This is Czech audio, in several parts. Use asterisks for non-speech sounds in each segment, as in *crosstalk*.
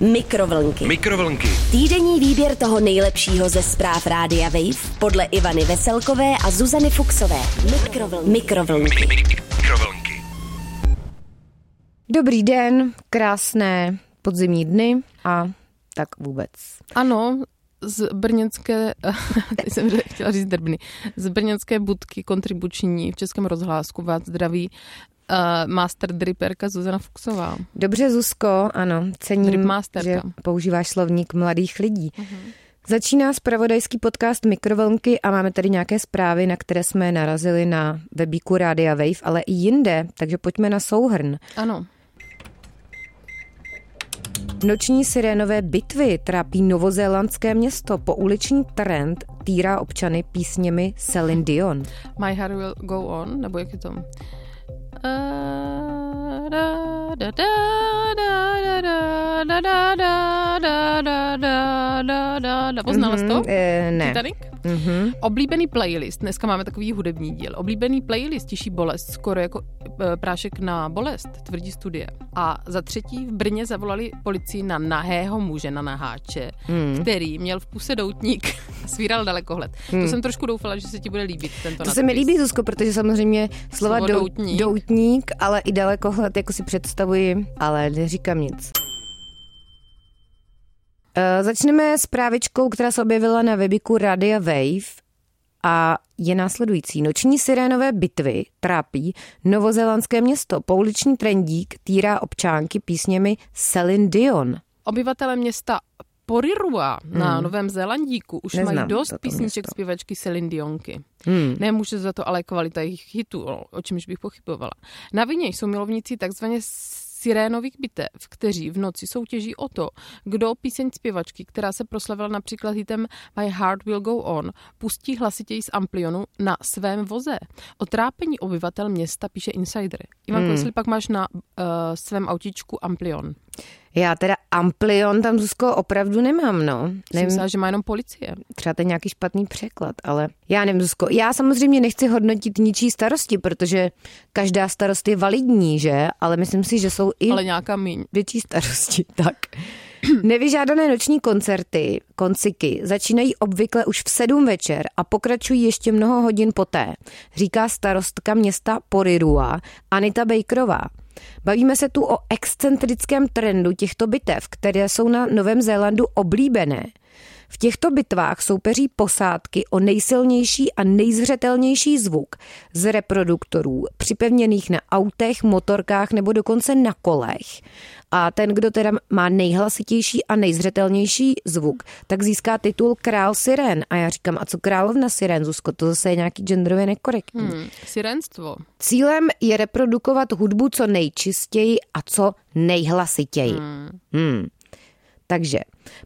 Mikrovlnky. Mikrovlnky. Týdenní výběr toho nejlepšího ze zpráv Rádia Wave podle Ivany Veselkové a Zuzany Fuxové. Mikrovlnky. Mikrovlnky. Mikrovlnky. Dobrý den, krásné podzimní dny a tak vůbec. Ano, z brněnské, *laughs* teď jsem chtěla říct drbny, z brněnské budky kontribuční v Českém rozhlásku vás zdraví uh, master driperka Zuzana Fuxová. Dobře, Zuzko, ano, cením, že používáš slovník mladých lidí. Začíná spravodajský podcast Mikrovlnky a máme tady nějaké zprávy, na které jsme narazili na webíku Rádia Wave, ale i jinde, takže pojďme na souhrn. Ano, Noční sirénové bitvy trápí novozélandské město. Pouliční trend týrá občany písněmi Celine Dion. My Heart Will Go On, nebo jak je to? Poznala jsi to? E, ne. Titanic? Mhm. Oblíbený playlist, dneska máme takový hudební díl. Oblíbený playlist Tiší bolest, skoro jako e, prášek na bolest, tvrdí studie. A za třetí v Brně zavolali policii na nahého muže na naháče, Hmm. který měl v puse doutník a *laughs* svíral dalekohled. To jsem trošku doufala, že se ti bude líbit tento To se mi nadpis. líbí, Zuzko, protože samozřejmě slova Slovo dou, doutník. doutník, ale i dalekohled, jako si představuji, ale neříkám nic. E, začneme s právičkou, která se objevila na webiku Radia Wave a je následující. Noční sirénové bitvy trápí novozélandské město. Pouliční trendík týrá občánky písněmi Celine Dion. Obyvatele města Porirua na Novém Zélandíku už Hmm. Neznám mají dost písniček město. zpěvačky Celine Dionky. Hmm. Nemůže za to ale kvalita jejich hitů, o čemž bych pochybovala. Na vině jsou milovníci takzvaně sirénových bitev, kteří v noci soutěží o to, kdo píseň zpěvačky, která se proslavila například hitem My Heart Will Go On, pustí hlasitěji z amplionu na svém voze. O trápení obyvatel města píše Insider. Ivanko, Hmm. jestli pak máš na uh, svém autíčku amplion. Já teda Amplion tam, Zuzko, opravdu nemám, no. Jsem Nevím, myslela, že má jenom policie. třeba to je nějaký špatný překlad, ale já nevím, Zuzko. Já samozřejmě nechci hodnotit ničí starosti, protože každá starost je validní, že? Ale myslím si, že jsou i Ale nějaká míň. větší starosti. *laughs* Tak. Nevyžádané noční koncerty, konciky, začínají obvykle už v sedm večer a pokračují ještě mnoho hodin poté, říká starostka města Porirua Anita Bakerová. Bavíme se tu o excentrickém trendu těchto bitev, které jsou na Novém Zélandu oblíbené. V těchto bitvách soupeří posádky o nejsilnější a nejzřetelnější zvuk z reproduktorů připevněných na autech, motorkách nebo dokonce na kolech. A ten, kdo teda má nejhlasitější a nejzřetelnější zvuk, tak získá titul Král Siren. A já říkám, a co královna Siren, Zuzko, to zase je nějaký genderově nekorektní. Hmm. Sirenstvo. Cílem je reprodukovat hudbu co nejčistěji a co nejhlasitěji. Hmm. Takže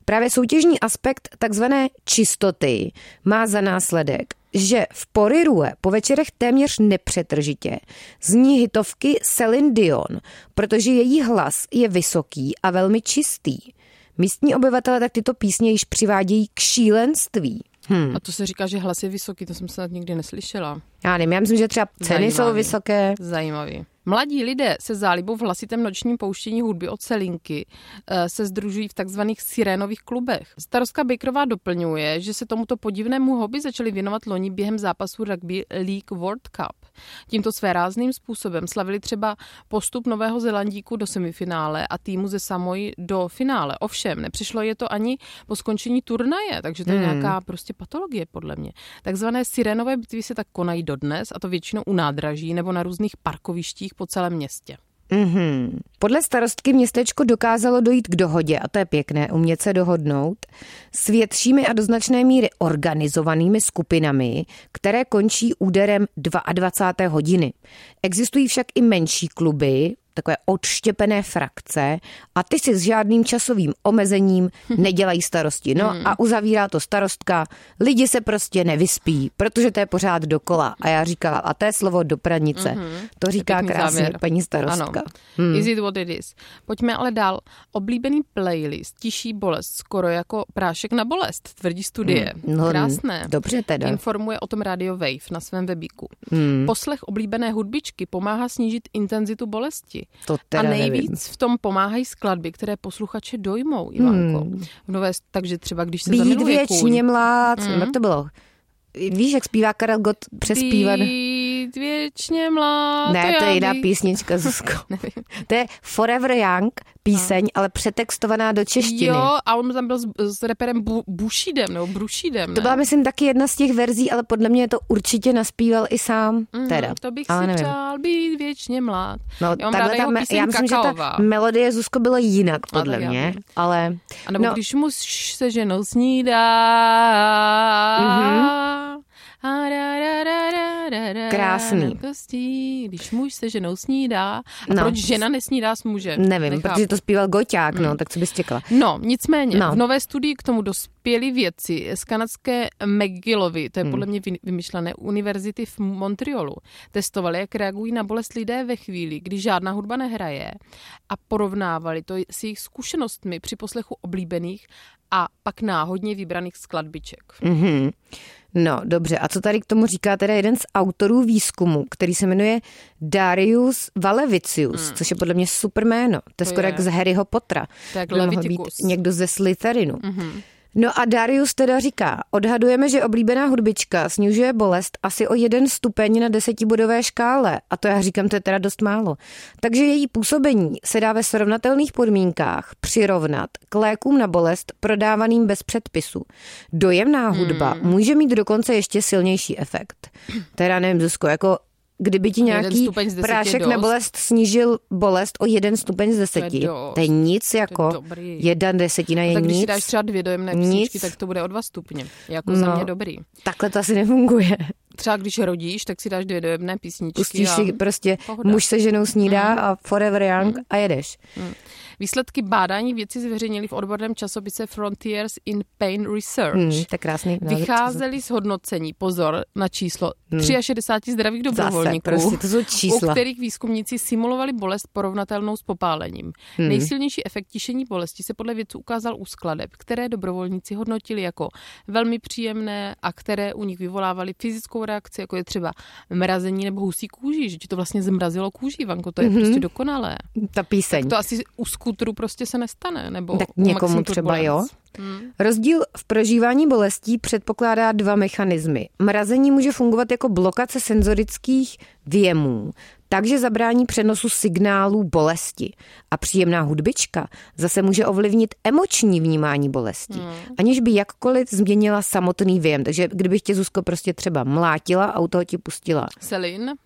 právě soutěžní aspekt takzvané čistoty má za následek, že v Porirue po večerech téměř nepřetržitě zní hitovky Celine Dion, protože její hlas je vysoký a velmi čistý. Místní obyvatele tak tyto písně již přivádějí k šílenství. Hmm. A to se říká, že hlas je vysoký, to jsem snad nikdy neslyšela. Já nevím, já myslím, že třeba ceny jsou Zajímavý. vysoké. Zajímavý. Mladí lidé se zálibou v hlasitém nočním pouštění hudby od Celinky eh, se združují v takzvaných sirénových klubech. Starostka Bakerová doplňuje, že se tomuto podivnému hobby začali věnovat loni během zápasu rugby League World Cup. Tímto své rázným způsobem slavili třeba postup Nového Zelandíku do semifinále a týmu ze Samoy do finále. Ovšem, nepřišlo je to ani po skončení turnaje, takže to je nějaká prostě patologie podle mě. Takzvané sirénové bitvy se tak konají dodnes a to většinou u nádraží nebo na různých parkovištích po celém městě. Mm-hmm. Podle starostky městečko dokázalo dojít k dohodě, a to je pěkné, umět se dohodnout, s většími a do značné míry organizovanými skupinami, které končí úderem 22. hodiny. Existují však i menší kluby, takové odštěpené frakce a ty si s žádným časovým omezením *laughs* nedělají starosti. No a uzavírá to starostka, lidi se prostě nevyspí, protože to je pořád dokola. A já říkala, a to je slovo do pranice. To říká krásně závěr. paní starostka. Ano. Hmm. Is it what it is? Pojďme ale dál. Oblíbený playlist Tiší bolest, skoro jako prášek na bolest, tvrdí studie. No, Krásné. Dobře teda. Informuje o tom Radio Wave na svém webíku. Hmm. Poslech oblíbené hudbičky pomáhá snížit intenzitu bolesti. To A teda nejvíc nevím. v tom pomáhají skladby, které posluchače dojmou, Ivanko. Hmm. V nové, takže třeba když se Být zamiluje věčně kůň, mlád, Mm. jak to bylo? Víš, jak zpívá Karel Gott přespívat? Být věčně mlád. Ne, to je jiná písnička, Zuzko. *laughs* To je Forever Young píseň, ale přetextovaná do češtiny. Jo, a on tam byl s, s reperem Bu, Bušídem, nebo Brušídem, To ne? byla, myslím, taky jedna z těch verzí, ale podle mě to určitě naspíval i sám. Mhm, Teda. To bych ale si nevím. přál být věčně mlád. No, Já takhle ta me- já myslím, Kakaová. že ta melodie Zuzko byla jinak, podle já mě, ale A nebo No. no. když muž se ženou snídá. Mhm. A ra, ra, ra, ra, Krásný. nepustí, když muž se ženou snídá. A No. proč žena nesnídá s mužem? nevím, Nechápu. protože to zpíval Goťák, no, tak co bys čekala? No, nicméně, No. v nové studii k tomu dospěli vědci z kanadské McGillovy, to je Hmm. podle mě vy- vymyšlené, univerzity v Montrealu. Testovali, jak reagují na bolest lidé ve chvíli, kdy žádná hudba nehraje a porovnávali to s jejich zkušenostmi při poslechu oblíbených a pak náhodně vybraných skladbiček. Mhm. No, dobře. A co tady k tomu říká teda jeden z autorů výzkumu, který se jmenuje Darius Valevicius, hmm. což je podle mě super jméno. To je skoro jak z Harryho Pottera. By mohl být někdo ze Slytherinu. Mhm. No a Darius teda říká, odhadujeme, že oblíbená hudbička snižuje bolest asi o jeden stupeň na desetibodové škále. A to já říkám, to je teda dost málo. Takže její působení se dá ve srovnatelných podmínkách přirovnat k lékům na bolest prodávaným bez předpisu. Dojemná hudba Hmm. může mít dokonce ještě silnější efekt. Teda nevím, Zuzko, jako kdyby ti Jeden nějaký je prášek na bolest snížil bolest o jeden stupeň z deseti, dost. to je nic jako dobrý. jedna desetina je Tak když nic. si dáš třeba dvě dojemné Nic. písničky, tak to bude o dva stupně. Jako za No. mě dobrý. Takhle to asi nefunguje. Třeba když rodíš, tak si dáš dvě dojemné písničky. Pustíš a... si prostě pohoda. muž se ženou snídá a forever young a jedeš. Výsledky bádání věci zveřejnili v odborném časopise Frontiers in Pain Research. Hmm, je krásný. Vycházeli z hodnocení, pozor na číslo, Hmm. 63 zdravých dobrovolníků, prostě, to jsou u čísla. kterých výzkumníci simulovali bolest porovnatelnou s popálením. Hmm. Nejsilnější efekt tišení bolesti se podle vědců ukázal u skladeb, které dobrovolníci hodnotili jako velmi příjemné a které u nich vyvolávaly fyzickou reakci, jako je třeba mrazení nebo husí kůži, že ti to vlastně zmrazilo kůži, Vanko, to je Mhm. prostě dokonalé. Ta píseň. To asi u skutru prostě se nestane, nebo Tak někomu třeba jo. Hmm. Rozdíl v prožívání bolestí předpokládá dva mechanismy. Mrazení může fungovat jako blokace senzorických věmů, takže zabrání přenosu signálů bolesti. A příjemná hudbička zase může ovlivnit emoční vnímání bolesti, aniž by jakkoliv změnila samotný věm. Takže kdybych tě Zuzko prostě třeba mlátila a u toho ti pustila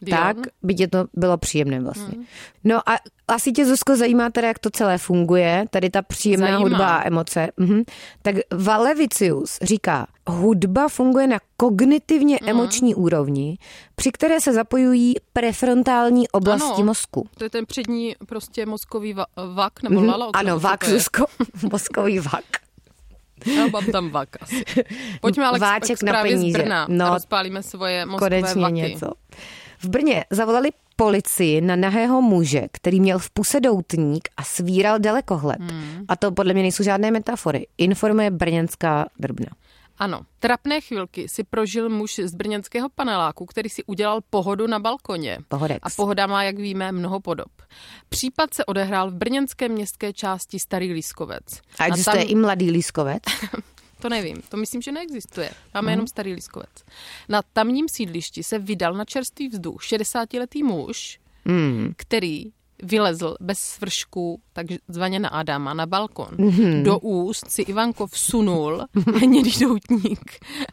Dion. tak by tě to bylo příjemné vlastně. No a asi tě, Zuzko, zajímá teda, jak to celé funguje, tady ta příjemná Zajímá. hudba a emoce. Mhm. Tak Valevicius říká, hudba funguje na kognitivně Mhm. emoční úrovni, při které se zapojují prefrontální oblasti Ano. mozku. To je ten přední prostě mozkový va- vak, nebo Mhm. lala. Ano, vak? Zuzko, *laughs* mozkový vak. Já mám tam vak asi. Pojďme ale Váček k na peníze. z Brna. No. No. Rozpálíme svoje mozkové Konečně vaky. něco. V Brně zavolali policii na nahého muže, který měl v puse doutník a svíral dalekohled. Hmm. A to podle mě nejsou žádné metafory. Informuje brněnská drbna. Ano, trapné chvilky si prožil muž z brněnského paneláku, který si udělal pohodu na balkoně. Pohodex. A pohoda má, jak víme, mnoho podob. Případ se odehrál v brněnské městské části Starý Lískovec. A existuje i mladý lískovec. *laughs* To nevím, to myslím, že neexistuje. Máme Mhm. jenom starý lískovec. Na tamním sídlišti se vydal na čerstvý vzduch 60-letý muž, Hmm. který vylezl bez svršku, takzvaně na Adama, na balkon. Mhm. Do úst si Ivanko vsunul *laughs* hnědý doutník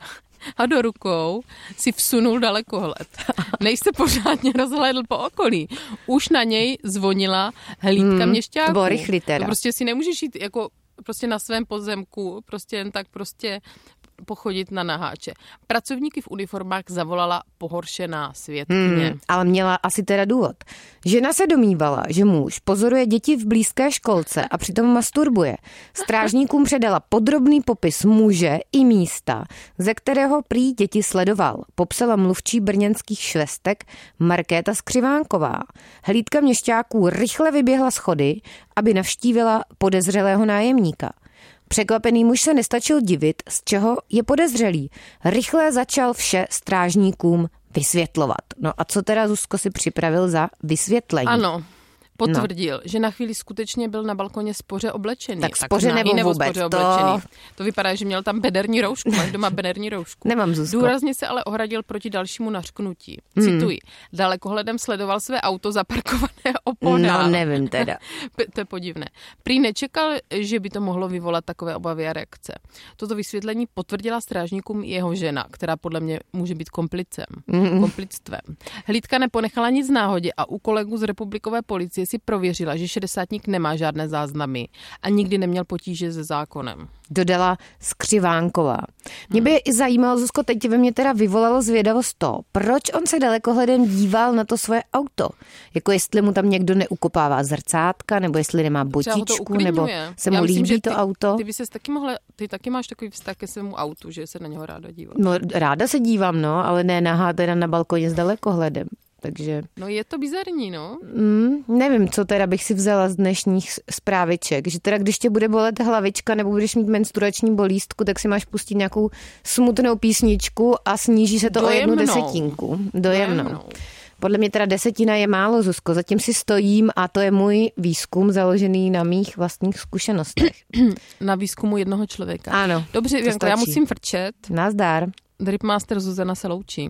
*laughs* a do rukou si vsunul dalekohled. Než se pořádně rozhlédl po okolí. Už na něj zvonila hlídka Hmm, měšťáků. to bylo rychlý teda. To prostě si nemůžeš jít jako prostě na svém pozemku, prostě jen tak prostě pochodit na naháče. Pracovníky v uniformách zavolala pohoršená světkyně. Hmm, ale měla asi teda důvod. Žena se domývala, že muž pozoruje děti v blízké školce a přitom masturbuje. Strážníkům předala podrobný popis muže i místa, ze kterého prý děti sledoval. Popsala mluvčí brněnských švestek Markéta Skřivánková. Hlídka měšťáků rychle vyběhla schody, aby navštívila podezřelého nájemníka. Překvapený muž se nestačil divit, z čeho je podezřelý. Rychle začal vše strážníkům vysvětlovat. No a co teda Zuzko si připravil za vysvětlení? Ano. Potvrdil, no. že na chvíli skutečně byl na balkoně spoře oblečený. Tak spoře tak nebo nebo vůbec, spoře to- oblečený. To vypadá, že měl tam bederní roušku. Máš doma bederní roušku. *laughs* Nemám, Zuzko. Důrazně se ale ohradil proti dalšímu nařknutí. Hmm. Cituji. Dalekohledem sledoval své auto zaparkované opodál. No, nevím teda. *laughs* To je podivné. Prý nečekal, že by to mohlo vyvolat takové obavy a reakce. Toto vysvětlení potvrdila strážníkům jeho žena, která podle mě může být komplicem. Mm. Komplictvem. Hlídka neponechala nic náhodě a u kolegů z republikové policie si prověřila, že šedesátník nemá žádné záznamy a nikdy neměl potíže se zákonem. dodala Skřivánková. Mě by i zajímalo, Zuzko, teď ve mně teda vyvolalo zvědavost to, proč on se dalekohledem díval na to svoje auto. Jako jestli mu tam někdo neukopává zrcátka, nebo jestli nemá botičku, nebo se mu Já myslím, líbí to ty, auto. Ty, by ses taky mohla, ty taky máš takový vztah ke svému autu, že se na něho ráda díváš. No, ráda se dívám, no, ale ne nahá teda na balkoně s dalekohledem. Takže No je to bizarní, no. mm, nevím, co teda bych si vzala z dnešních zpráviček. Že teda když tě bude bolet hlavička nebo budeš mít menstruační bolístku, tak si máš pustit nějakou smutnou písničku a sníží se to o jednu Dojemnou. desetinku. Dojemnou. Dojemnou. Podle mě teda desetina je málo, Zuzko. Zatím si stojím a to je můj výzkum založený na mých vlastních zkušenostech. *clears throat* Na výzkumu jednoho člověka. Ano, Dobře, Janko, já musím frčet. Nazdar. Dripmaster Zuzana se loučí.